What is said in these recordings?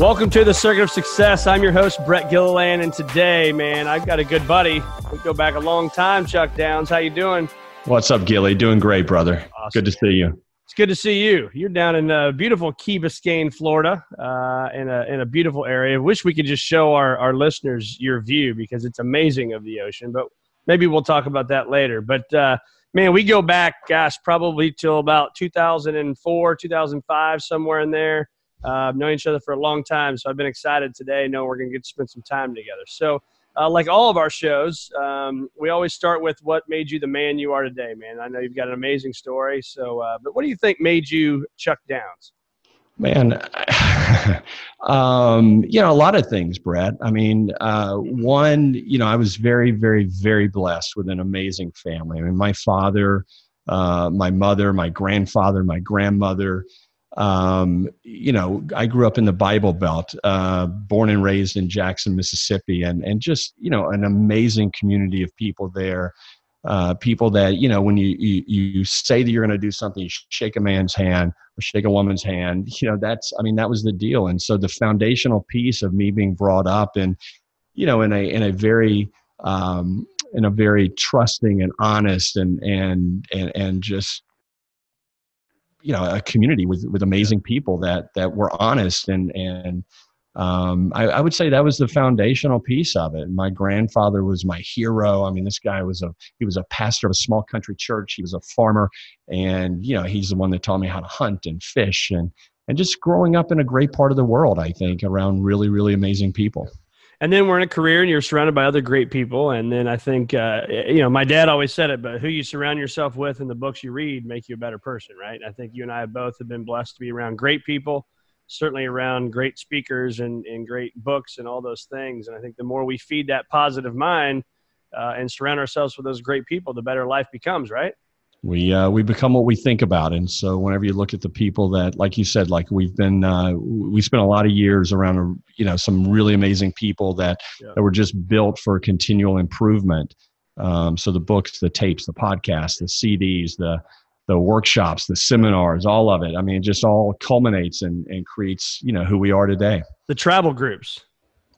Welcome to the Circuit of Success. I'm your host, Brett Gilliland, and today, man, I've got a good buddy. We go back a long time, Chuck Downs. How you doing? What's up, Gilly? Doing great, brother. Awesome. Good to see you. It's good to see you. You're down in uh, beautiful Key Biscayne, Florida, uh, in a in a beautiful area. I Wish we could just show our our listeners your view because it's amazing of the ocean. But maybe we'll talk about that later. But uh, man, we go back, gosh, probably till about 2004, 2005, somewhere in there. Uh, I've known each other for a long time, so I've been excited today. Know we're going to get to spend some time together. So, uh, like all of our shows, um, we always start with what made you the man you are today, man. I know you've got an amazing story. So, uh, but what do you think made you Chuck Downs? Man, um, you know, a lot of things, Brett. I mean, uh, one, you know, I was very, very, very blessed with an amazing family. I mean, my father, uh, my mother, my grandfather, my grandmother, um, you know, I grew up in the Bible Belt, uh, born and raised in Jackson, Mississippi, and and just you know an amazing community of people there. Uh, people that you know when you you, you say that you're going to do something, you shake a man's hand or shake a woman's hand. You know that's I mean that was the deal, and so the foundational piece of me being brought up in you know in a in a very um, in a very trusting and honest and and and and just you know a community with with amazing people that that were honest and and um, I, I, would say that was the foundational piece of it. My grandfather was my hero. I mean, this guy was a he was a pastor of a small country church. He was a farmer, and you know he's the one that taught me how to hunt and fish and and just growing up in a great part of the world. I think around really really amazing people and then we're in a career and you're surrounded by other great people. And then i think uh, you know my dad always said it but who you surround yourself with and the books you read make you a better person right? I think you and i both have been blessed to be around great people certainly around great speakers and, and great books and all those things. And i think the more we feed that positive mind uh, and surround ourselves with those great people the better life becomes right we uh, we become what we think about. And so whenever you look at the people that like you said like we've been uh, we spent a lot of years around you know some really amazing people that, yeah. that were just built for continual improvement. Um, so the books the tapes the podcasts the cds the the workshops the seminars all of it. I mean it just all culminates and, and creates you know who we are today. The travel groups.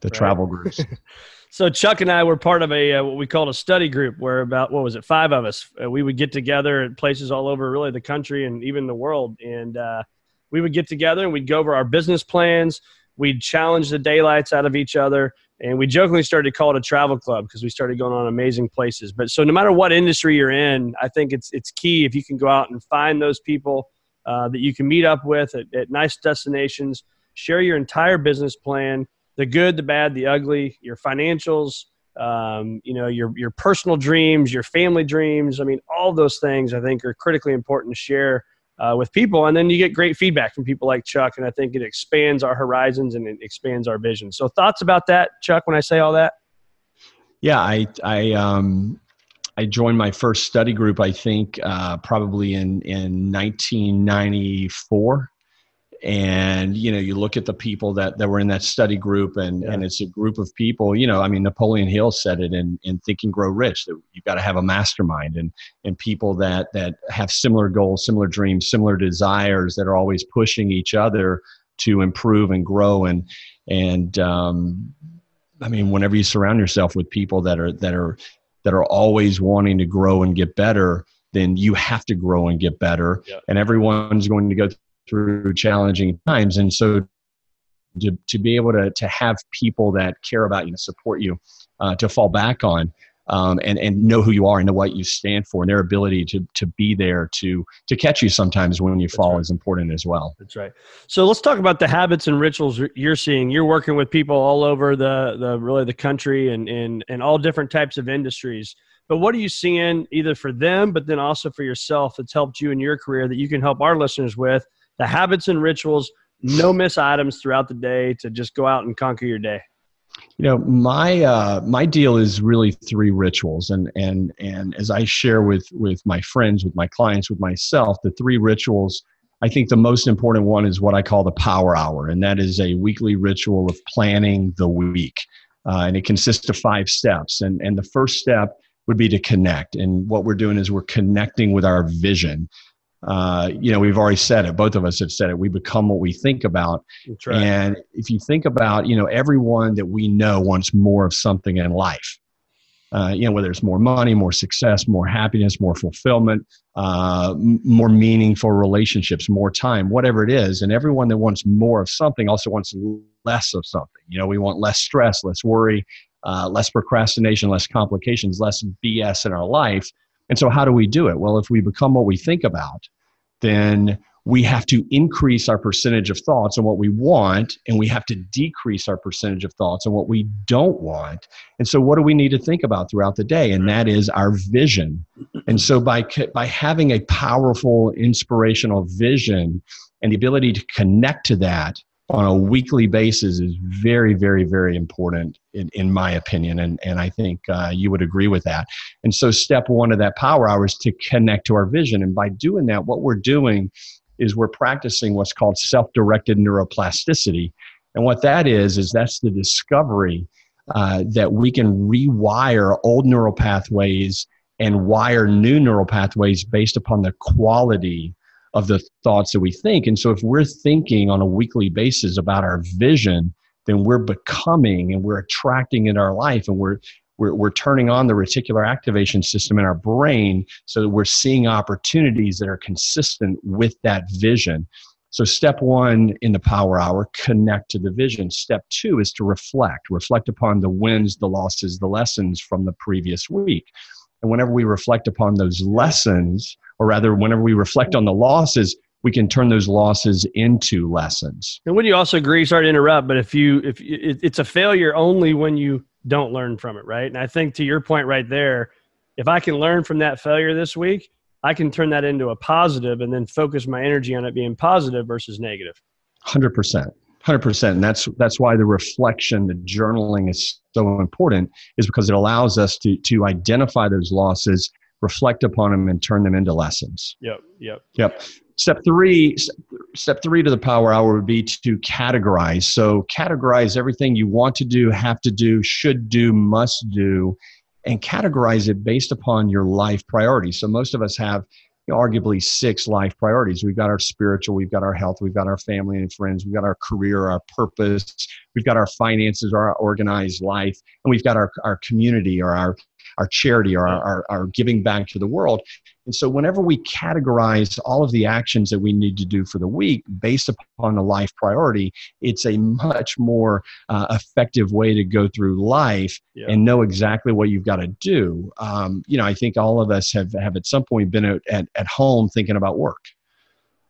The right? travel groups So Chuck and I were part of a uh, what we called a study group, where about what was it, five of us, uh, we would get together at places all over really the country and even the world, and uh, we would get together and we'd go over our business plans. We'd challenge the daylights out of each other, and we jokingly started to call it a travel club because we started going on amazing places. But so no matter what industry you're in, I think it's it's key if you can go out and find those people uh, that you can meet up with at, at nice destinations, share your entire business plan the good, the bad, the ugly, your financials, um, you know, your your personal dreams, your family dreams. I mean, all those things I think are critically important to share uh, with people, and then you get great feedback from people like Chuck, and I think it expands our horizons and it expands our vision. So, thoughts about that, Chuck? When I say all that, yeah, I I um I joined my first study group. I think uh, probably in in 1994 and you know you look at the people that, that were in that study group and, yeah. and it's a group of people you know i mean napoleon hill said it in, in think and grow rich that you've got to have a mastermind and, and people that, that have similar goals similar dreams similar desires that are always pushing each other to improve and grow and and um, i mean whenever you surround yourself with people that are that are that are always wanting to grow and get better then you have to grow and get better yeah. and everyone's going to go through challenging times. And so to, to be able to, to have people that care about you and support you uh, to fall back on um, and, and know who you are and know what you stand for and their ability to, to be there to, to catch you sometimes when you That's fall right. is important as well. That's right. So let's talk about the habits and rituals you're seeing. You're working with people all over the, the really the country and, and, and all different types of industries. But what are you seeing either for them, but then also for yourself that's helped you in your career that you can help our listeners with the habits and rituals, no miss items throughout the day to just go out and conquer your day? You know, my uh, my deal is really three rituals, and and and as I share with with my friends, with my clients, with myself, the three rituals. I think the most important one is what I call the power hour, and that is a weekly ritual of planning the week. Uh, and it consists of five steps. And, and the first step would be to connect. And what we're doing is we're connecting with our vision. Uh, you know, we've already said it. Both of us have said it. We become what we think about. Right. And if you think about, you know, everyone that we know wants more of something in life. Uh, you know, whether it's more money, more success, more happiness, more fulfillment, uh, m- more meaningful relationships, more time, whatever it is. And everyone that wants more of something also wants less of something. You know, we want less stress, less worry, uh, less procrastination, less complications, less BS in our life. And so, how do we do it? Well, if we become what we think about, then we have to increase our percentage of thoughts on what we want, and we have to decrease our percentage of thoughts on what we don't want. And so, what do we need to think about throughout the day? And that is our vision. And so, by, by having a powerful, inspirational vision and the ability to connect to that, on a weekly basis is very, very, very important in, in my opinion. And, and I think uh, you would agree with that. And so, step one of that power hour is to connect to our vision. And by doing that, what we're doing is we're practicing what's called self directed neuroplasticity. And what that is, is that's the discovery uh, that we can rewire old neural pathways and wire new neural pathways based upon the quality of the thoughts that we think. And so if we're thinking on a weekly basis about our vision, then we're becoming and we're attracting in our life and we're we're, we're turning on the reticular activation system in our brain so that we're seeing opportunities that are consistent with that vision. So, step one in the power hour, connect to the vision. Step two is to reflect, reflect upon the wins, the losses, the lessons from the previous week. And whenever we reflect upon those lessons, or rather, whenever we reflect on the losses, we can turn those losses into lessons. And would you also agree? Sorry to interrupt, but if you if it's a failure only when you don't learn from it, right? And I think to your point right there, if I can learn from that failure this week, I can turn that into a positive and then focus my energy on it being positive versus negative. Hundred percent. 100% and that's that's why the reflection the journaling is so important is because it allows us to to identify those losses reflect upon them and turn them into lessons. Yep yep. Yep. Step three step three to the power hour would be to categorize. So categorize everything you want to do have to do should do must do and categorize it based upon your life priorities. So most of us have arguably six life priorities. We've got our spiritual, we've got our health, we've got our family and friends, we've got our career, our purpose, we've got our finances, our organized life, and we've got our, our community or our our charity or our, our, our giving back to the world. And so, whenever we categorize all of the actions that we need to do for the week based upon a life priority, it's a much more uh, effective way to go through life yeah. and know exactly what you've got to do. Um, you know, I think all of us have, have at some point been at, at, at home thinking about work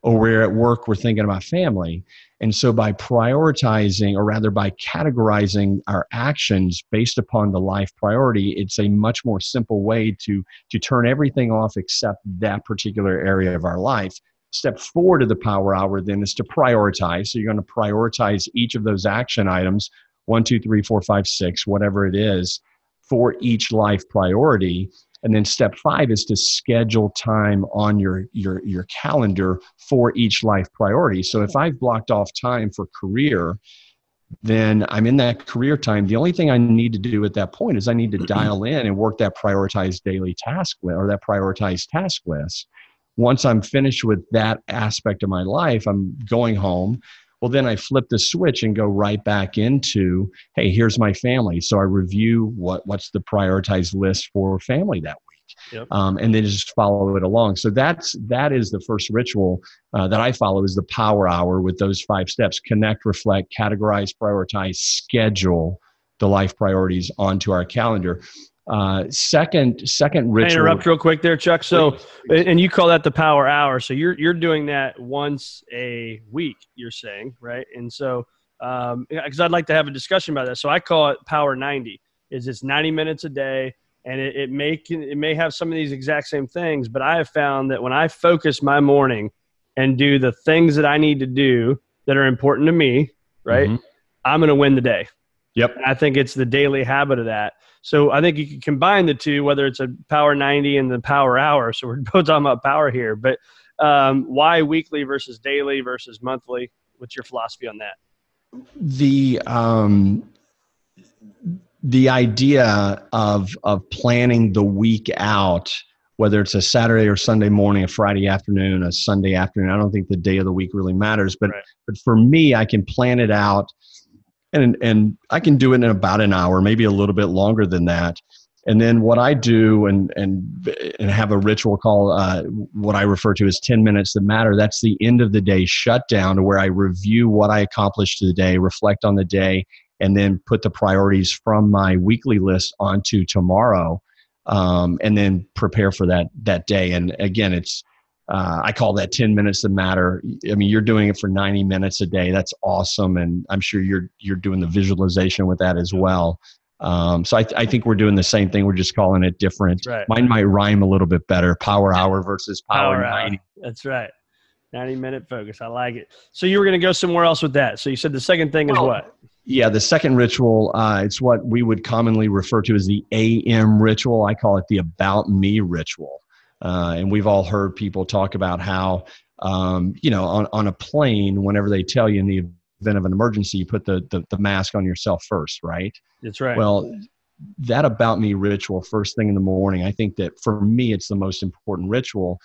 or we're at work, we're thinking about family. And so by prioritizing, or rather by categorizing our actions based upon the life priority, it's a much more simple way to, to turn everything off except that particular area of our life. Step four to the power hour then is to prioritize. So you're going to prioritize each of those action items one, two, three, four, five, six, whatever it is, for each life priority and then step five is to schedule time on your, your, your calendar for each life priority. So if I've blocked off time for career, then I'm in that career time. The only thing I need to do at that point is I need to dial in and work that prioritized daily task list or that prioritized task list. Once I'm finished with that aspect of my life, I'm going home. Well, then I flip the switch and go right back into, hey, here's my family. So I review what, what's the prioritized list for family that week. Yep. Um, and then just follow it along. So that's that is the first ritual uh, that I follow is the power hour with those five steps: connect, reflect, categorize, prioritize, schedule the life priorities onto our calendar. Uh, second, second ritual. Can I interrupt real quick there, Chuck. So, and you call that the power hour. So you're you're doing that once a week. You're saying right? And so, because um, I'd like to have a discussion about that. So I call it Power 90. Is it's 90 minutes a day, and it, it may it may have some of these exact same things. But I have found that when I focus my morning and do the things that I need to do that are important to me, right? Mm-hmm. I'm going to win the day. Yep. And I think it's the daily habit of that. So I think you can combine the two, whether it's a power 90 and the power hour. So we're both talking about power here, but um, why weekly versus daily versus monthly? What's your philosophy on that? The um, the idea of of planning the week out, whether it's a Saturday or Sunday morning, a Friday afternoon, a Sunday afternoon. I don't think the day of the week really matters, but right. but for me, I can plan it out and and I can do it in about an hour, maybe a little bit longer than that. And then what I do and and and have a ritual called uh, what I refer to as ten minutes that matter. That's the end of the day shutdown, where I review what I accomplished today, reflect on the day, and then put the priorities from my weekly list onto tomorrow, um, and then prepare for that that day. And again, it's uh, I call that 10 minutes that matter. I mean, you're doing it for 90 minutes a day. That's awesome. And I'm sure you're, you're doing the visualization with that as well. Um, so I, th- I think we're doing the same thing. We're just calling it different. Right. Mine might rhyme a little bit better. Power hour versus power, power 90. Hour. That's right. 90 minute focus. I like it. So you were going to go somewhere else with that. So you said the second thing is what? Yeah, the second ritual, uh, it's what we would commonly refer to as the AM ritual. I call it the about me ritual. Uh, and we've all heard people talk about how, um, you know, on, on a plane, whenever they tell you in the event of an emergency, you put the, the, the mask on yourself first, right? That's right. Well, that about me ritual, first thing in the morning, I think that for me, it's the most important ritual.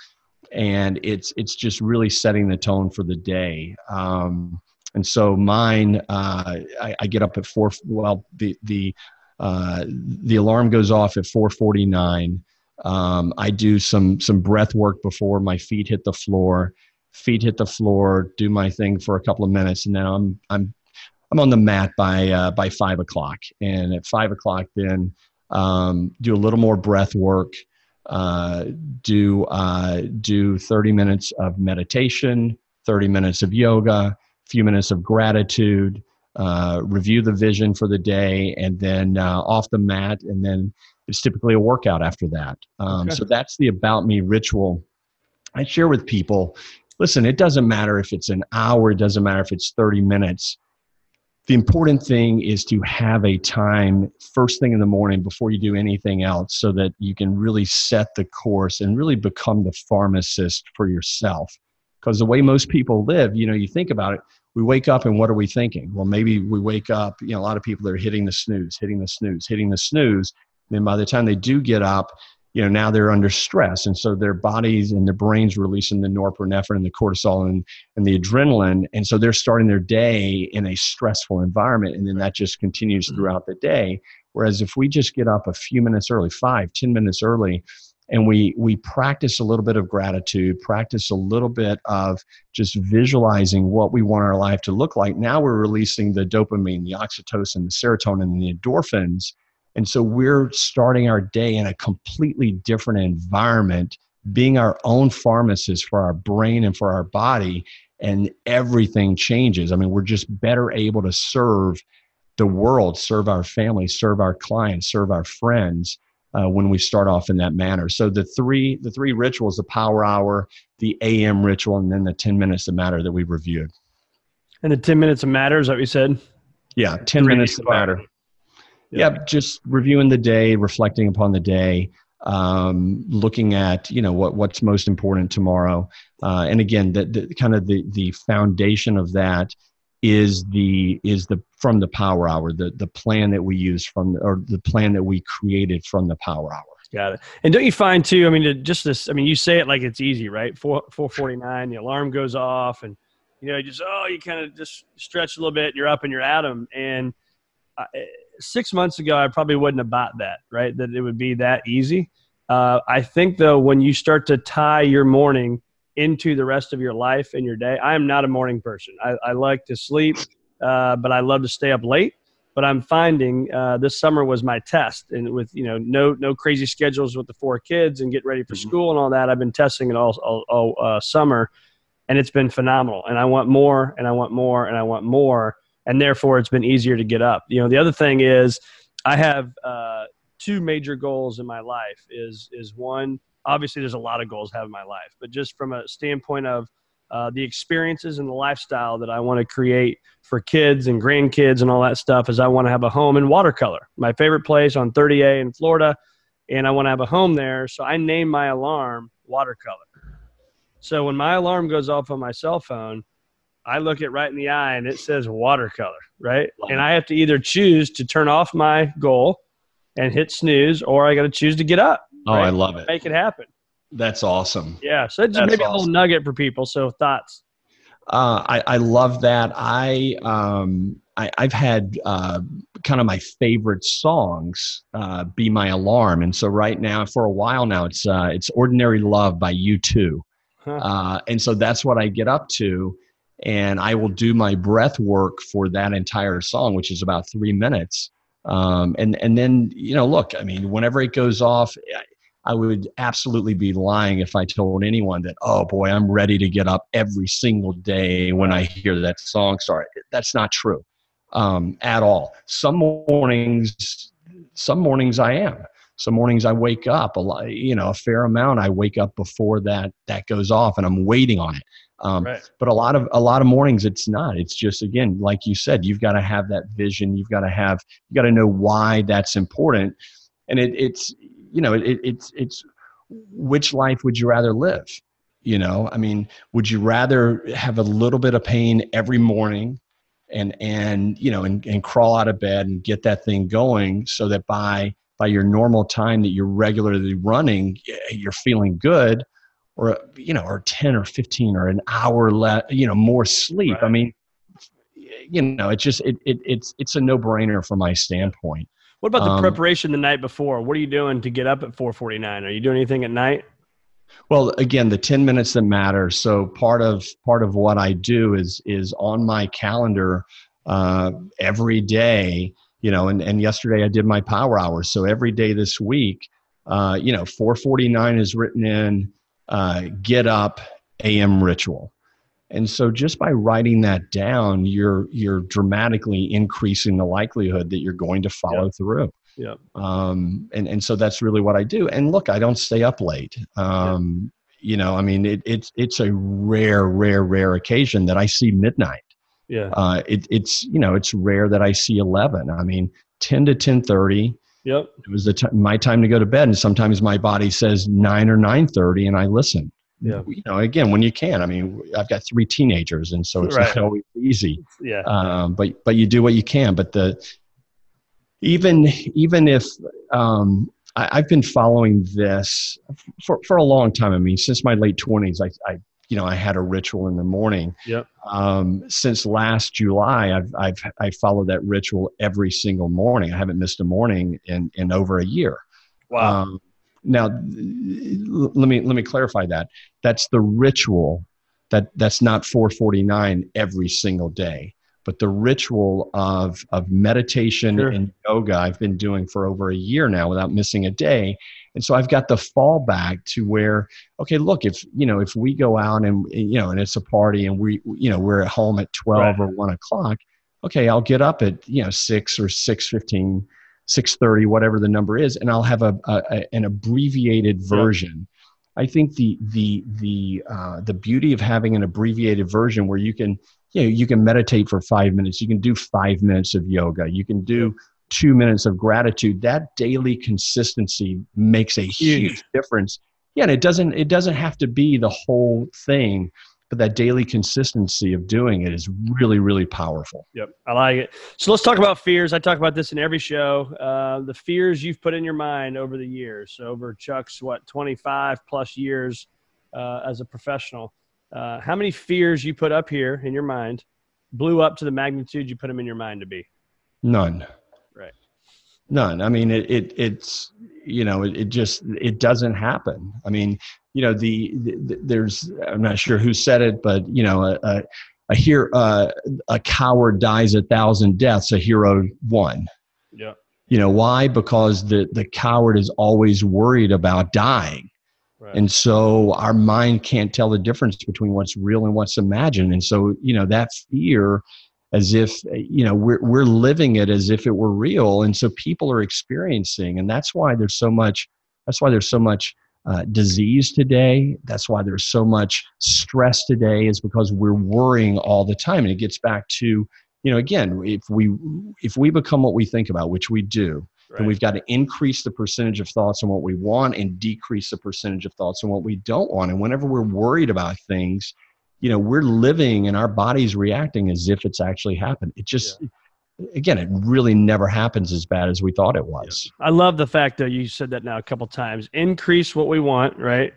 And it's it's just really setting the tone for the day. Um, and so mine, uh, I, I, get up at four. Well, the the uh, the alarm goes off at four forty nine. Um, I do some some breath work before my feet hit the floor. Feet hit the floor. Do my thing for a couple of minutes, and then I'm I'm I'm on the mat by uh, by five o'clock. And at five o'clock, then um, do a little more breath work. Uh, do uh, do 30 minutes of meditation, 30 minutes of yoga, a few minutes of gratitude. Uh, review the vision for the day, and then uh, off the mat, and then it's typically a workout after that. Um, okay. So that's the about me ritual I share with people. Listen, it doesn't matter if it's an hour, it doesn't matter if it's 30 minutes. The important thing is to have a time first thing in the morning before you do anything else so that you can really set the course and really become the pharmacist for yourself. Because the way most people live, you know, you think about it, we wake up and what are we thinking? Well, maybe we wake up, you know, a lot of people are hitting the snooze, hitting the snooze, hitting the snooze, then by the time they do get up, you know, now they're under stress. And so their bodies and their brains releasing the norepinephrine and the cortisol and, and the adrenaline. And so they're starting their day in a stressful environment. And then that just continues mm-hmm. throughout the day. Whereas if we just get up a few minutes early, five, ten minutes early, and we we practice a little bit of gratitude practice a little bit of just visualizing what we want our life to look like now we're releasing the dopamine the oxytocin the serotonin and the endorphins and so we're starting our day in a completely different environment, being our own pharmacist for our brain and for our body, and everything changes. I mean, we're just better able to serve the world, serve our family, serve our clients, serve our friends. Uh, when we start off in that manner. So the three the three rituals: the power hour, the AM ritual, and then the ten minutes of matter that we reviewed. And the ten minutes of matter is that what you said? Yeah, ten minutes of matter yeah. yeah just reviewing the day reflecting upon the day um, looking at you know what what's most important tomorrow. Uh, and again the, the kind of the the foundation of that is the is the from the power hour the the plan that we use from or the plan that we created from the power hour. Got it. And don't you find too i mean just this i mean you say it like it's easy right? 4 449 the alarm goes off and you know you just oh you kind of just stretch a little bit you're up and you're at them and uh, six months ago, I probably wouldn't have bought that, right? That it would be that easy. Uh, I think though, when you start to tie your morning into the rest of your life and your day, I am not a morning person. I, I like to sleep, uh, but I love to stay up late. But I'm finding uh, this summer was my test, and with you know no no crazy schedules with the four kids and get ready for Mm-hmm. school and all that, I've been testing it all all, all uh, summer, and it's been phenomenal. And I want more, and I want more, and I want more, and therefore it's been easier to get up. You know, the other thing is I have uh, two major goals in my life. Is is one obviously there's a lot of goals I have in my life, but just from a standpoint of uh, the experiences and the lifestyle that I want to create for kids and grandkids and all that stuff is I want to have a home in watercolor. My favorite place on 30A in Florida, and I want to have a home there. So I name my alarm watercolor. So when my alarm goes off on my cell phone, I look it right in the eye and it says watercolor, right? Wow. And I have to either choose to turn off my goal and hit snooze, or I got to choose to get up, Oh, Right. I love it. make it happen. That's awesome. Yeah. So just That's maybe a little nugget for people. So thoughts. Uh, I, I love that. I, um, I I've had uh, kind of my favorite songs uh, be my alarm, and so right now, for a while now, it's uh, it's "Ordinary Love" by U two, Huh. uh, and so that's what I get up to, and I will do my breath work for that entire song, which is about three minutes, um, and and then you know, look, I mean, whenever it goes off. I, would absolutely be lying if I told anyone that, oh boy, I'm ready to get up every single day when I hear that song start. That's not true um, at all. Some mornings, some mornings I am. Some mornings I wake up a lot, you know, a fair amount. I wake up before that that goes off, and I'm waiting on it. Um, Right. But a lot of a lot of mornings, it's not. It's just again, like you said, you've got to have that vision. You've got to have, you got to know why that's important, and it, it's you know, it, it's it's which life would you rather live? You know, I mean, would you rather have a little bit of pain every morning and and you know and, and crawl out of bed and get that thing going so that by by your normal time that you're regularly running you're feeling good or you know or 10 or 15 or an hour less you know more sleep i mean you know it just it, it it's it's a no-brainer from my standpoint What about the Um, preparation the night before? What are you doing to get up at 4:49? Are you doing anything at night? Well, again, the 10 minutes that matter. So part of part of what I do is is on my calendar uh, every day, you know, and, and yesterday I did my power hour. So every day this week, uh, you know, 449 is written in, uh, get up AM ritual. And so just by writing that down, you're you're dramatically increasing the likelihood that you're going to follow through Yeah. um, and and so that's really what I do. And look, I don't stay up late. Um, You know, I mean, it, it's it's a rare, rare, rare occasion that I see midnight. Yeah. Uh, it, it's you know, it's rare that I see eleven. I mean, ten to ten thirty. Yep. It was the t- my time to go to bed, and sometimes my body says nine or nine thirty, and I listen. Yeah. You know, again, when you can. I mean, I've got three teenagers, and so it's Right. not always easy Yeah. um, but but you do what you can. But the even even if um, I, I've been following this for for a long time. I mean, since my late twenties, I, I you know I had a ritual in the morning. Yep. Um, since last July, I've I've I follow that ritual every single morning. I haven't missed a morning in in over a year. Wow. Um, now, let me let me clarify that. That's the ritual. That that's not 449 every single day, but the ritual of of meditation Sure. and yoga I've been doing for over a year now without missing a day. And so I've got the fallback to where, okay, look, if you know, if we go out and you know, and it's a party and we you know we're at home at 12 Right. or one o'clock, okay, I'll get up at you know six or six fifteen 630 whatever the number is and i'll have a, a, a- an abbreviated version. I think the the the uh, the beauty of having an abbreviated version where you can you know you can meditate for five minutes you can do five minutes of yoga you can do two minutes of gratitude that daily consistency makes a huge, Huge. difference yeah and it doesn't it doesn't have to be the whole thing but that daily consistency of doing it is really really powerful Yep, I like it. So let's talk about fears. I talk about this in every show. Uh, the fears you've put in your mind over the years, so over Chuck's what twenty five plus years uh, as a professional. Uh, how many fears you put up here in your mind blew up to the magnitude you put them in your mind to be? None. None. I mean, it, it it's you know it, it just it doesn't happen i mean you know the, the, there's i'm not sure who said it but you know a, a, a hero uh, a coward dies a thousand deaths a hero one Yeah. you know why because the the coward is always worried about dying Right. and so our mind can't tell the difference between what's real and what's imagined and so you know that fear as if you know we're we're living it as if it were real. And so people are experiencing and that's why there's so much that's why there's so much uh, disease today. That's why there's so much stress today is because we're worrying all the time. And it gets back to you know again if we if we become what we think about which we do right. then we've got to increase the percentage of thoughts on what we want and decrease the percentage of thoughts on what we don't want. And whenever we're worried about things you know we're living and our body's reacting as if it's actually happened it just again it really never happens as bad as we thought it was I love the fact that you said that now a couple times. Increase what we want, right?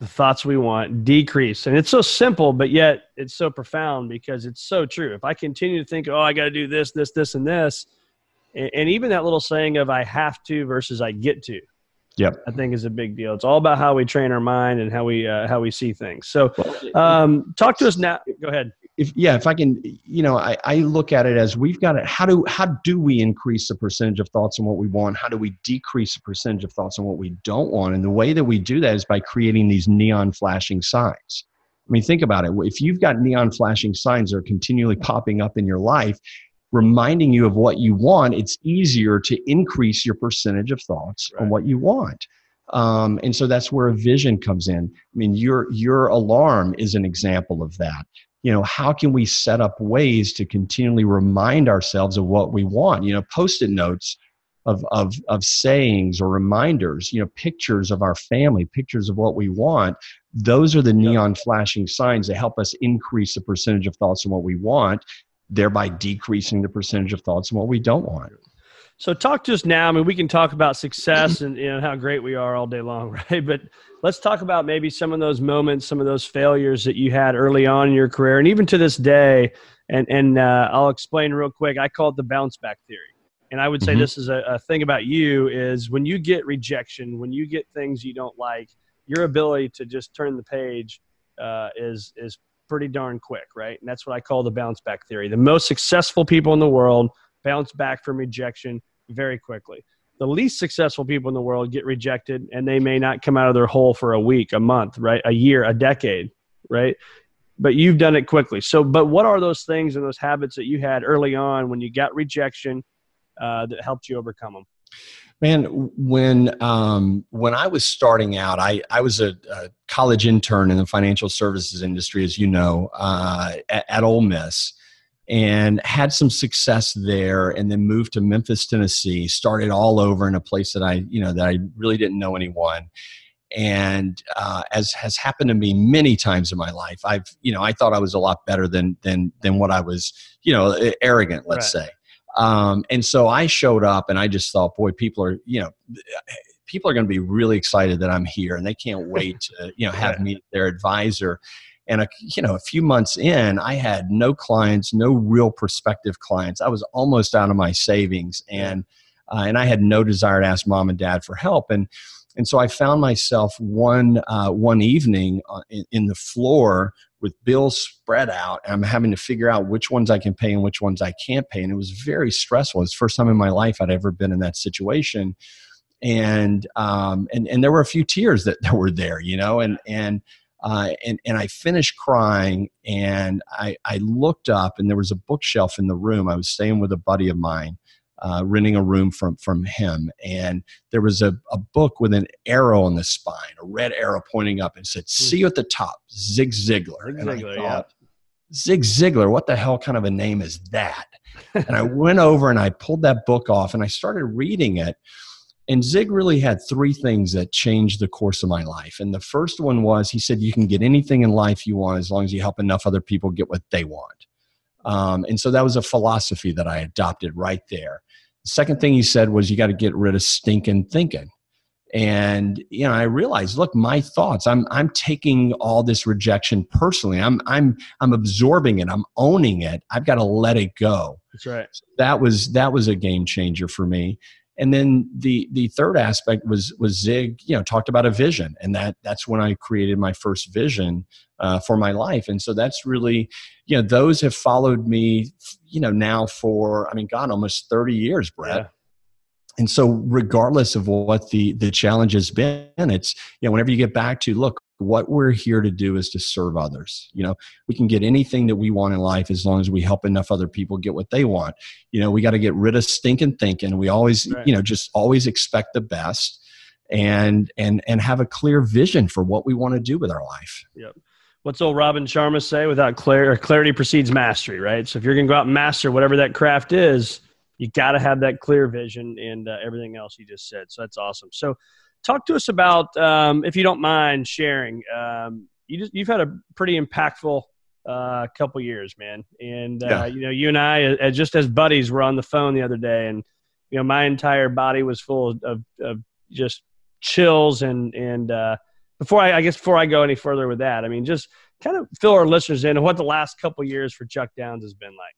The thoughts we want, decrease. And it's so simple, but yet it's so profound because it's so true. If I continue to think, oh, I got to do this, this, this, and this, and, and even that little saying of I have to versus I get to, yep I think is a big deal. It's all about how we train our mind and how we uh, how we see things. So, um, talk to us now. Go ahead. if yeah if i can you know i, I look at it as we've got it how do how do we increase the percentage of thoughts on what we want how do we decrease the percentage of thoughts on what we don't want and the way that we do that is by creating these neon flashing signs i mean think about it if you've got neon flashing signs that are continually popping up in your life reminding you of what you want it's easier to increase your percentage of thoughts on what you want. Um, and so that's where a vision comes in. I mean your your alarm is an example of that. You know how can we set up ways to continually remind ourselves of what we want? You know post-it notes of, of, of sayings or reminders you know pictures of our family pictures of what we want those are the neon flashing signs that help us increase the percentage of thoughts on what we want thereby decreasing the percentage of thoughts on what we don't want So talk to us now. I mean, we can talk about success and you know how great we are all day long, right? But let's talk about maybe some of those moments, some of those failures that you had early on in your career, and even to this day. And and uh, I'll explain real quick. I call it the bounce back theory. And I would say Mhm. this is a, a thing about you is when you get rejection, when you get things you don't like, your ability to just turn the page uh, is is pretty darn quick, right? And that's what I call the bounce back theory. The most successful people in the world bounce back from rejection very quickly. The least successful people in the world get rejected and they may not come out of their hole for a week, a month, right? A year, a decade, right? But you've done it quickly. So, but what are those things and those habits that you had early on when you got rejection uh, that helped you overcome them? Man, when um, when I was starting out, I, I was a, a college intern in the financial services industry, as you know, uh, at, at Ole Miss, and had some success there, and then moved to Memphis, Tennessee. Started all over in a place that I, you know, that I really didn't know anyone. And uh, as has happened to me many times in my life, I've, you know, I thought I was a lot better than than than what I was, you know, arrogant, let's Right. say. Um, and so I showed up and I just thought, boy, people are, you know, people are going to be really excited that I'm here and they can't wait to, you know, have me their advisor. And, a, you know, a few months in, I had no clients, no real prospective clients. I was almost out of my savings and, uh, and I had no desire to ask mom and dad for help. And, and so I found myself one, uh, one evening uh, in, in the floor with bills spread out i'm having to figure out which ones i can pay and which ones i can't pay and it was very stressful it's the first time in my life i'd ever been in that situation and um, and and there were a few tears that, that were there you know and and uh, and and I finished crying, and I I looked up, and there was a bookshelf in the room. I was staying with a buddy of mine, uh, renting a room from from him, and there was a, a book with an arrow on the spine, a red arrow pointing up, and said, "See you at the top, Zig Ziglar." Zig and I Ziglar, thought, Zig Ziglar, what the hell kind of a name is that? and I went over and I pulled that book off and I started reading it. And Zig really had three things that changed the course of my life. And the first one was he said, You can get anything in life you want as long as you help enough other people get what they want. Um, and so that was a philosophy that I adopted right there. The second thing he said was, You got to get rid of stinking thinking. And you know, I realized, look, my thoughts. I'm I'm taking all this rejection personally. I'm I'm I'm absorbing it. I'm owning it. I've got to let it go That's right. that was that was a game changer for me and then the the third aspect was was Zig, you know, talked about a vision, and that that's when I created my first vision uh, for my life, and so that's really, you know, those have followed me, you know, now for I mean, God, almost thirty years, Brett. Yeah. And so regardless of what the the challenge has been it's you know whenever you get back to look what we're here to do is to serve others. You know we can get anything that we want in life as long as we help enough other people get what they want. You know we got to get rid of stinking thinking. We always right. you know just always expect the best and and and have a clear vision for what we want to do with our life. Yep. What's old robin sharma say? Without clarity clarity precedes mastery right? So if you're going to go out and master whatever that craft is you got to have that clear vision and uh, everything else you just said. So that's awesome. So talk to us about, um, if you don't mind sharing, um, you just, you've had a pretty impactful uh, couple years, man. And, uh, yeah. you know, you and I, uh, just as buddies, were on the phone the other day and, you know, my entire body was full of, of just chills and, and, uh, before I, I guess before I go any further with that, I mean, just kind of fill our listeners in on what the last couple years for Chuck Downs has been like.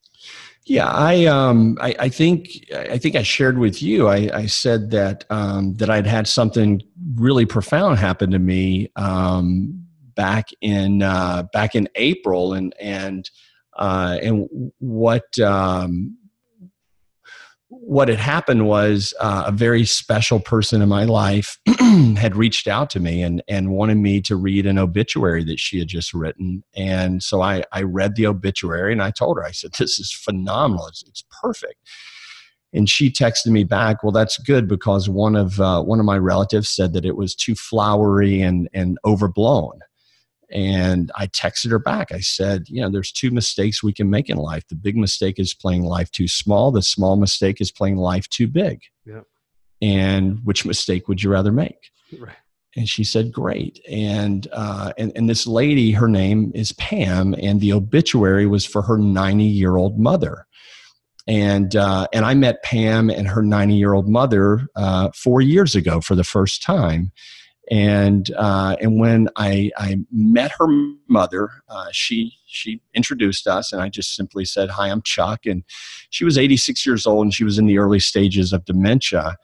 Yeah, I um I, I think I think I shared with you. I, I said that um, that I'd had something really profound happen to me um, back in uh, back in April, and and uh, and what um, what had happened was uh, a very special person in my life had reached out to me and, and wanted me to read an obituary that she had just written. And so I, I read the obituary and I told her, I said, This is phenomenal. It's, it's perfect. And she texted me back, Well, that's good because one of, uh, one of my relatives said that it was too flowery and, and overblown. And I texted her back. I said, you know, there's two mistakes we can make in life. The big mistake is playing life too small. The small mistake is playing life too big. Yeah. And which mistake would you rather make? Right. And she said, "Great." And uh, and and this lady, her name is Pam, and the obituary was for her 90 year old mother. And uh, and I met Pam and her 90 year old mother uh, four years ago for the first time and uh, and when I, I met her mother, uh, she she introduced us, and I just simply said, "Hi, I'm Chuck." And she was 86 years old, and she was in the early stages of dementia.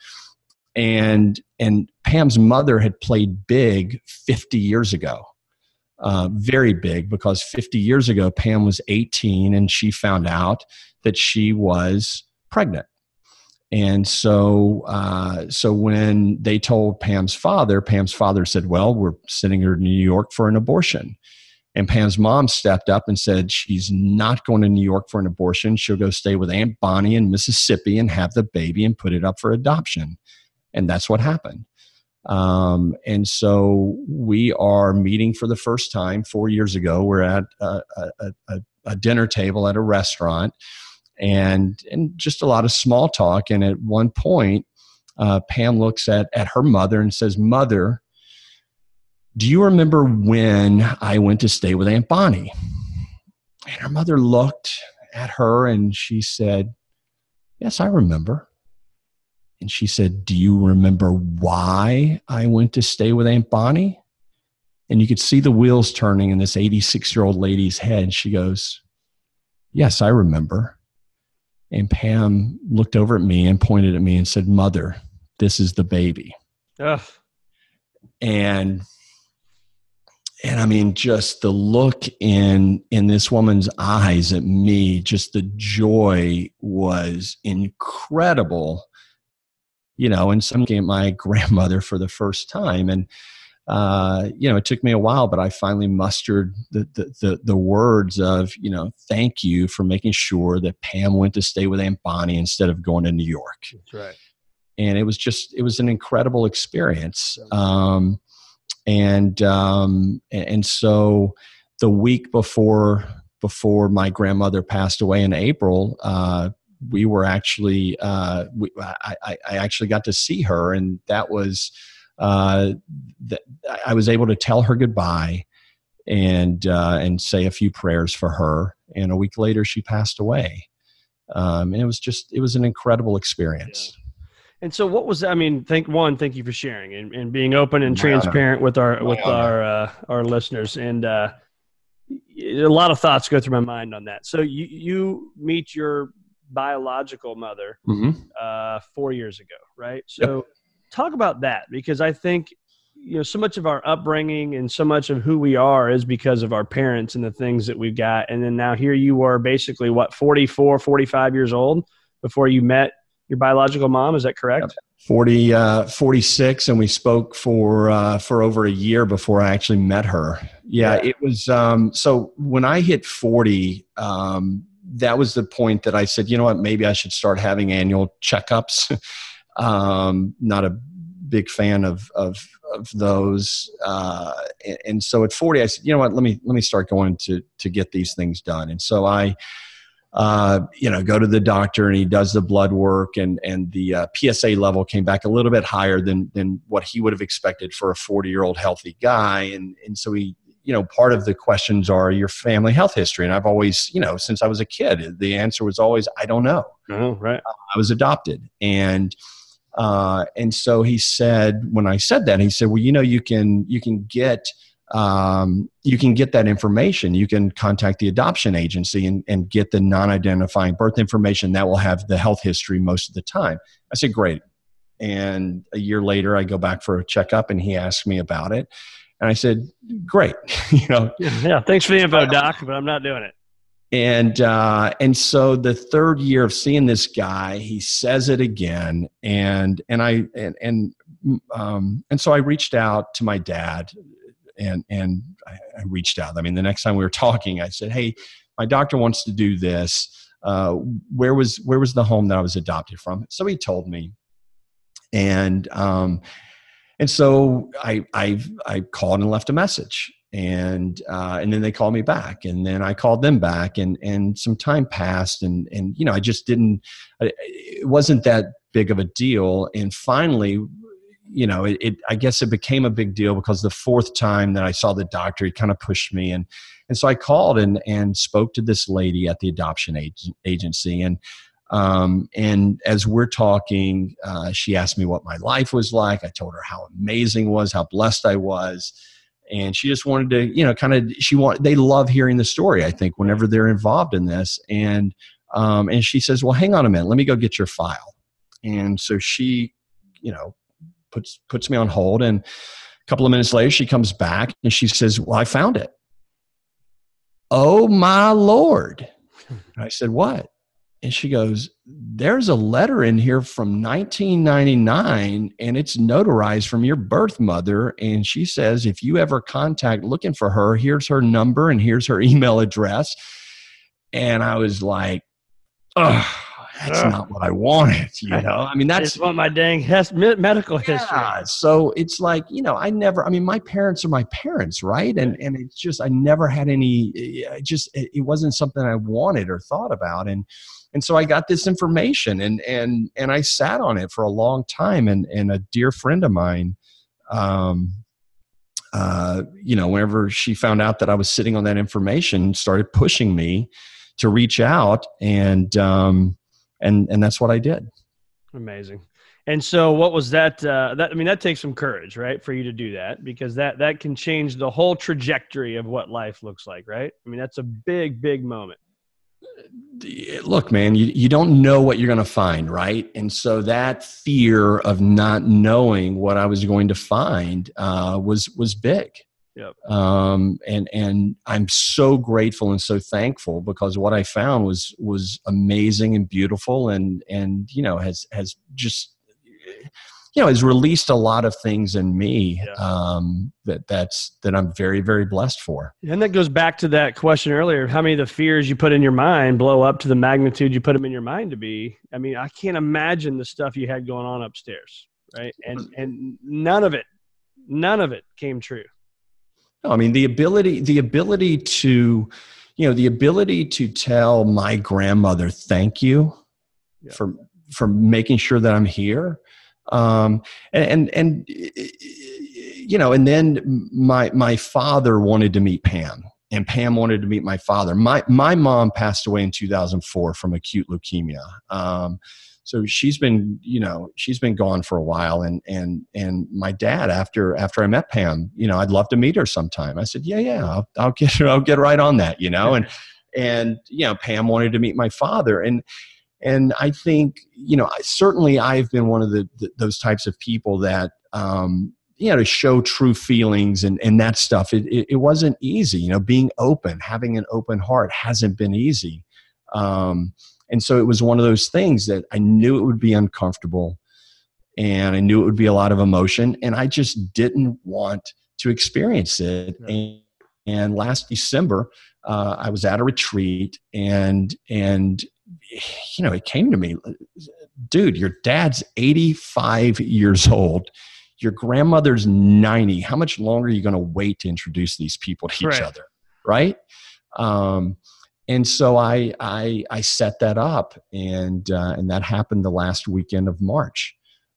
And and Pam's mother had played big 50 years ago, uh, very big, because 50 years ago Pam was 18, and she found out that she was pregnant and so, uh, so when they told Pam's father, Pam's father said, "Well, we're sending her to New York for an abortion." And Pam's mom stepped up and said, "She's not going to New York for an abortion. She'll go stay with Aunt Bonnie in Mississippi and have the baby and put it up for adoption." And that's what happened. Um, and so we are meeting for the first time four years ago. We're at a, a, a, a dinner table at a restaurant and and just a lot of small talk. And at one point, uh, Pam looks at at her mother and says, "Mother, do you remember when I went to stay with Aunt Bonnie?" And her mother looked at her and she said, "Yes, I remember." And she said, Do you remember why I went to stay with Aunt Bonnie? And you could see the wheels turning in this 86 year old lady's head. She goes, Yes, I remember. And Pam looked over at me and pointed at me and said, Mother, this is the baby. Ugh. And and I mean, just the look in in this woman's eyes at me, just the joy was incredible. You know, and some came my grandmother for the first time, and uh, you know, it took me a while, but I finally mustered the, the, the, the, words of, you know, thank you for making sure that Pam went to stay with Aunt Bonnie instead of going to New York. That's right. And it was just, it was an incredible experience. Um, and, um, and so the week before, before my grandmother passed away in April, uh, we were actually, uh, we, I, I actually got to see her and that was, uh, that I was able to tell her goodbye and uh, and say a few prayers for her. And a week later, she passed away. Um, and it was just it was an incredible experience. Yeah. And so, what was I mean? Thank one, thank you for sharing and, and being open and transparent with our with our uh, our listeners. And uh, a lot of thoughts go through my mind on that. So you you meet your biological mother Mm-hmm. uh, four years ago, right? So, talk about that because I think you know so much of our upbringing and so much of who we are is because of our parents and the things that we've got. And then now here you are, basically what 44, 45 years old before you met your biological mom. Is that correct? 40, uh, 46, and we spoke for uh, for over a year before I actually met her. Yeah, Yeah. it was. Um, so when I hit 40, um, that was the point that I said, you know what, maybe I should start having annual checkups. um, not a big fan of of, of those, uh, and, so at 40, I said, you know what, let me let me start going to to get these things done. And so I uh, you know, go to the doctor and he does the blood work and and the uh, PSA level came back a little bit higher than than what he would have expected for a 40 year old healthy guy. And and so he you know part of the questions are your family health history. And I've always you know since I was a kid the answer was always I don't know. Oh, right. I was adopted. And uh, and so he said when I said that he said well you know you can you can get um, you can get that information. You can contact the adoption agency and, and get the non-identifying birth information that will have the health history most of the time. I said great. And a year later I go back for a checkup and he asked me about it. And I said great. You know? Yeah. Thanks for the info, Doc, but I'm not doing it. And uh, and so the third year of seeing this guy, he says it again, and and I and and um, and so I reached out to my dad, and and I, reached out. I mean, the next time we were talking, I said, "Hey, my doctor wants to do this. Uh, where was where was the home that I was adopted from?" So he told me, and um, and so I I I called and left a message, and uh, and then they called me back, and then I called them back, and and some time passed, and and you know I just didn't, it wasn't that big of a deal, and finally. You know, it, it. I guess it became a big deal because the fourth time that I saw the doctor, he kind of pushed me, and and so I called and and spoke to this lady at the adoption ag- agency, and um, and as we're talking, uh, she asked me what my life was like. I told her how amazing was, how blessed I was, and she just wanted to, you know, kind of. She want they love hearing the story. I think whenever they're involved in this, and um, and she says, "Well, hang on a minute, let me go get your file." And so she, you know, puts puts me on hold, and a couple of minutes later, she comes back and she says, "Well, I found it." Oh my lord! I said, "What?" And she goes, There's a letter in here from 1999 and it's notarized from your birth mother. And she says, If you ever contact looking for her, here's her number and here's her email address. And I was like, Oh, that's Ugh. not what I wanted. You know, I mean, I that's just want my dang medical history. yeah. So it's like, you know, I never, I mean, my parents are my parents, right? And and it's just, I never had any, I just, it, it wasn't something I wanted or thought about. And and so I got this information and and and I sat on it for a long time. And and a dear friend of mine, um, uh, you know, whenever she found out that I was sitting on that information, started pushing me to reach out, and um, and and that's what I did. Amazing. And so, what was that? Uh, that I mean, that takes some courage, right, for you to do that because that that can change the whole trajectory of what life looks like, right? I mean, that's a big, big moment. Look man you, you don't know what you're going to find right and so that fear of not knowing what i was going to find uh, was was big Yep. um, and and i'm so grateful and so thankful because what i found was was amazing and beautiful and and you know has has just you know has released a lot of things in me Yeah. um, that that's that i'm very very blessed for And that goes back to that question earlier: how many of the fears you put in your mind blow up to the magnitude you put them in your mind to be? I mean, I can't imagine the stuff you had going on upstairs, right? And and none of it, none of it came true. No, I mean the ability the ability to you know the ability to tell my grandmother thank you Yeah. for for making sure that I'm here. Um and, and and you know and then my my father wanted to meet Pam and Pam wanted to meet my father. My my mom passed away in 2004 from acute leukemia. Um so she's been you know she's been gone for a while and and and my dad after after i met pam you know i'd love to meet her sometime i said yeah yeah i'll, I'll get i'll get right on that you know and and you know pam wanted to meet my father and and I think you know certainly I've been one of the, the those types of people that um, you know to show true feelings and and that stuff. It, it, it wasn't easy. You know, being open, having an open heart hasn't been easy. Um, and so it was one of those things that I knew it would be uncomfortable, and I knew it would be a lot of emotion, and I just didn't want to experience it. And, and last December, uh, I was at a retreat, and and you know, it came to me, dude, your dad's 85 years old. Your grandmother's 90. How much longer are you going to wait to introduce these people to each right. other? Right. Um, and so I, I, I set that up and, uh, and that happened the last weekend of March.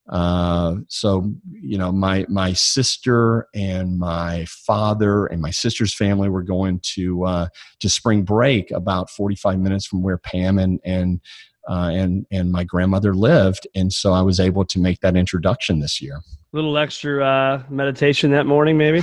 Uh, so you know, my my sister and my father and my sister's family were going to uh, to spring break about forty five minutes from where Pam and and uh, and and my grandmother lived, and so I was able to make that introduction this year. A little extra uh, meditation that morning, maybe.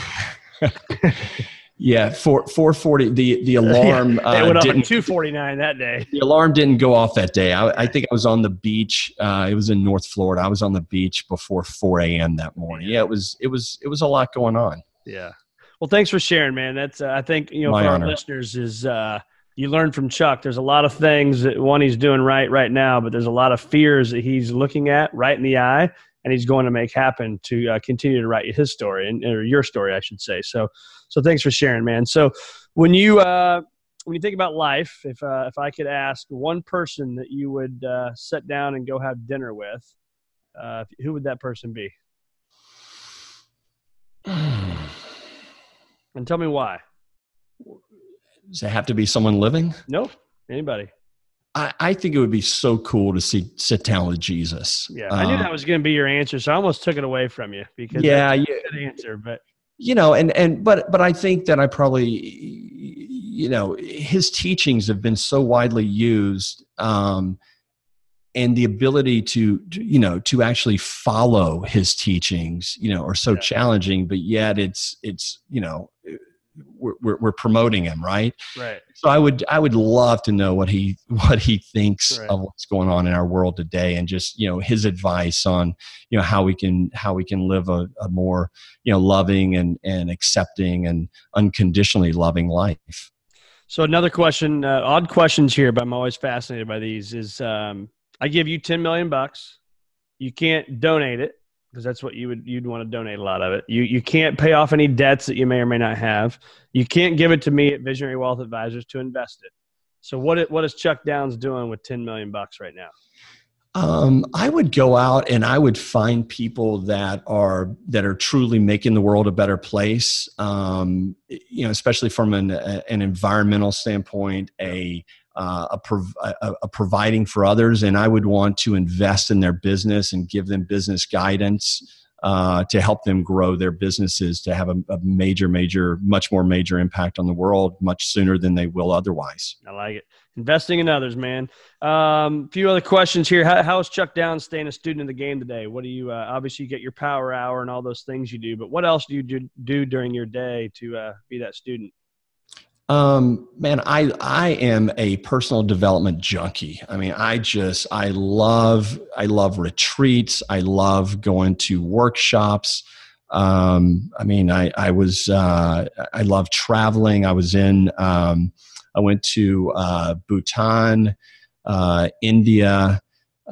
Yeah, four four forty. The the alarm yeah, it went uh, didn't two forty nine that day. The alarm didn't go off that day. I, I think I was on the beach. Uh, it was in North Florida. I was on the beach before four a.m. that morning. Yeah, it was it was it was a lot going on. Yeah. Well, thanks for sharing, man. That's uh, I think you know My for honor. our listeners is uh, you learn from Chuck. There's a lot of things that one he's doing right right now, but there's a lot of fears that he's looking at right in the eye and he's going to make happen to uh, continue to write his story and or your story, I should say. So, so thanks for sharing, man. So, when you uh, when you think about life, if uh, if I could ask one person that you would uh, sit down and go have dinner with, uh, who would that person be? and tell me why. Does it have to be someone living? Nope. Anybody. I, I, think it would be so cool to see sit down with Jesus. Yeah, I knew that was going to be your answer, so I almost took it away from you because yeah, yeah, good answer. But you know, and and but but I think that I probably you know his teachings have been so widely used, um, and the ability to, to you know to actually follow his teachings, you know, are so yeah. challenging. But yet, it's it's you know we're, we're, promoting him right? Right. So i would i would love to know what he what he thinks right. of what's going on in our world today and just you know his advice on you know how we can how we can live a, a more you know loving and and accepting and unconditionally loving life. So another question uh, odd questions here but i'm always fascinated by these is um, i give you 10 million bucks. You can't donate it because that's what you would you'd want to donate a lot of it. You you can't pay off any debts that you may or may not have. You can't give it to me at Visionary Wealth Advisors to invest it. So what what is Chuck Downs doing with 10 million bucks right now? Um, I would go out and I would find people that are that are truly making the world a better place. Um, you know, especially from an, a, an environmental standpoint, a uh, a, prov- a, a, providing for others, and I would want to invest in their business and give them business guidance uh, to help them grow their businesses to have a, a, major, major, much more major impact on the world much sooner than they will otherwise. I like it. Investing in others, man. A um, few other questions here. How, how is Chuck Downs staying a student of the game today? What do you uh, obviously you get your power hour and all those things you do, but what else do you do, do during your day to uh, be that student? Um, man, I I am a personal development junkie. I mean, I just I love I love retreats. I love going to workshops. Um, I mean, I I was uh, I love traveling. I was in um, I went to uh, Bhutan, uh, India.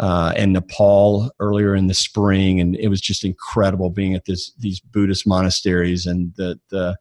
Uh, and Nepal earlier in the spring, and it was just incredible being at this these Buddhist monasteries and the the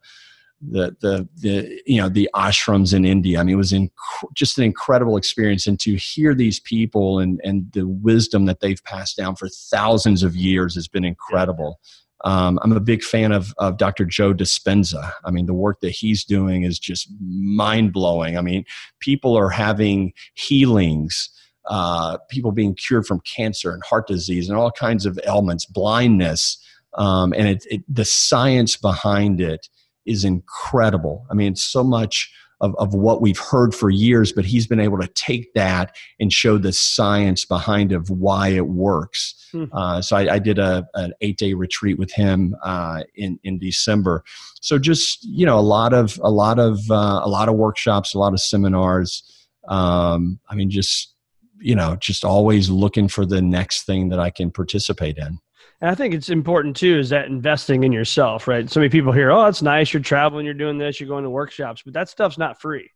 the the the you know the ashrams in India. I mean, it was inc- just an incredible experience, and to hear these people and and the wisdom that they've passed down for thousands of years has been incredible. Um, I'm a big fan of of Dr. Joe Dispenza. I mean, the work that he's doing is just mind blowing. I mean, people are having healings. Uh, people being cured from cancer and heart disease and all kinds of ailments, blindness, um, and it, it, the science behind it is incredible. I mean, it's so much of, of what we've heard for years, but he's been able to take that and show the science behind of why it works. Hmm. Uh, so I, I, did a, an eight day retreat with him uh, in in December. So just you know a lot of a lot of uh, a lot of workshops, a lot of seminars. Um, I mean, just you know, just always looking for the next thing that I can participate in. And I think it's important too is that investing in yourself, right? So many people hear, oh, it's nice, you're traveling, you're doing this, you're going to workshops, but that stuff's not free,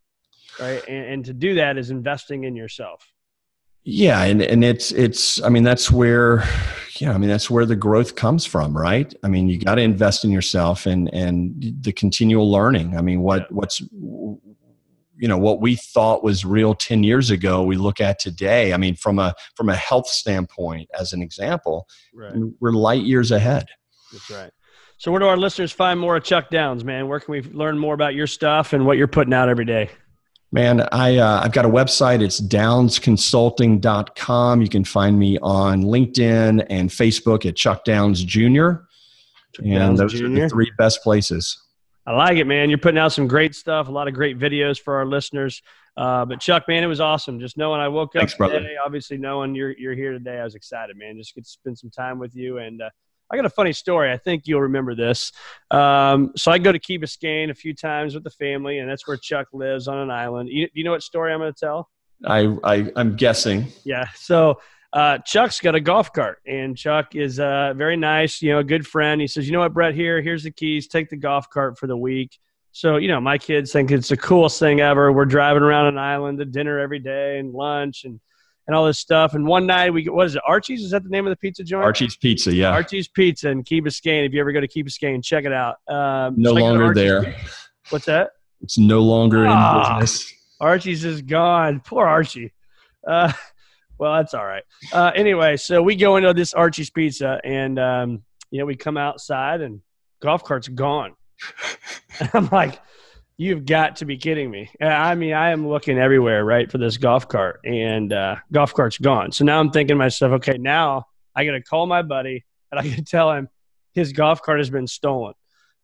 right? And, and to do that is investing in yourself. Yeah, and and it's it's I mean that's where yeah, I mean that's where the growth comes from, right? I mean you got to invest in yourself and and the continual learning. I mean what yeah. what's you know what we thought was real 10 years ago we look at today i mean from a from a health standpoint as an example right. we're light years ahead that's right so where do our listeners find more of chuck downs man where can we learn more about your stuff and what you're putting out every day Man, I, uh, I've got a website. It's downsconsulting.com. You can find me on LinkedIn and Facebook at Chuck Downs Jr. Chuck and Downs those Jr. are the three best places. I like it, man. You're putting out some great stuff, a lot of great videos for our listeners. Uh, but Chuck, man, it was awesome. Just knowing I woke Thanks, up today, brother. obviously knowing you're you're here today, I was excited, man. Just get to spend some time with you. And uh, I got a funny story. I think you'll remember this. Um, so I go to Key Biscayne a few times with the family, and that's where Chuck lives on an island. You, you know what story I'm going to tell? I, I I'm guessing. Yeah. So uh, Chuck's got a golf cart, and Chuck is uh, very nice, you know, a good friend. He says, "You know what, Brett? Here, here's the keys. Take the golf cart for the week." So, you know, my kids think it's the coolest thing ever. We're driving around an island to dinner every day and lunch and and all this stuff. And one night we get what is it? Archie's is that the name of the pizza joint? Archie's Pizza, yeah. Archie's Pizza in Key Biscayne. If you ever go to Key Biscayne, check it out. Um, no longer there. Pizza. What's that? It's no longer ah, in business. Archie's is gone. Poor Archie. Uh, well, that's all right. Uh, anyway, so we go into this Archie's Pizza, and um, you know we come outside, and golf cart's gone. I'm like, you've got to be kidding me. I mean, I am looking everywhere, right, for this golf cart, and uh, golf cart's gone. So now I'm thinking to myself, okay, now I got to call my buddy, and I to tell him his golf cart has been stolen.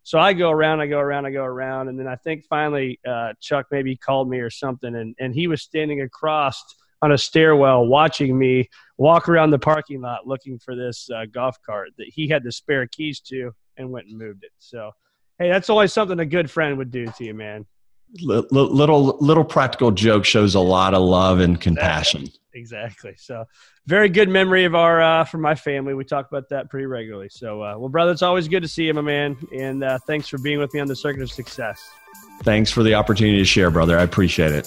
So I go around, I go around, I go around, and then I think finally uh, Chuck maybe called me or something, and, and he was standing across – on a stairwell watching me walk around the parking lot looking for this uh, golf cart that he had the spare keys to and went and moved it. So, hey, that's always something a good friend would do to you, man. Little little practical joke shows a lot of love and compassion. Exactly. exactly. So, very good memory of our uh, from my family. We talk about that pretty regularly. So, uh, well, brother, it's always good to see you, my man. And uh, thanks for being with me on the Circuit of Success. Thanks for the opportunity to share, brother. I appreciate it.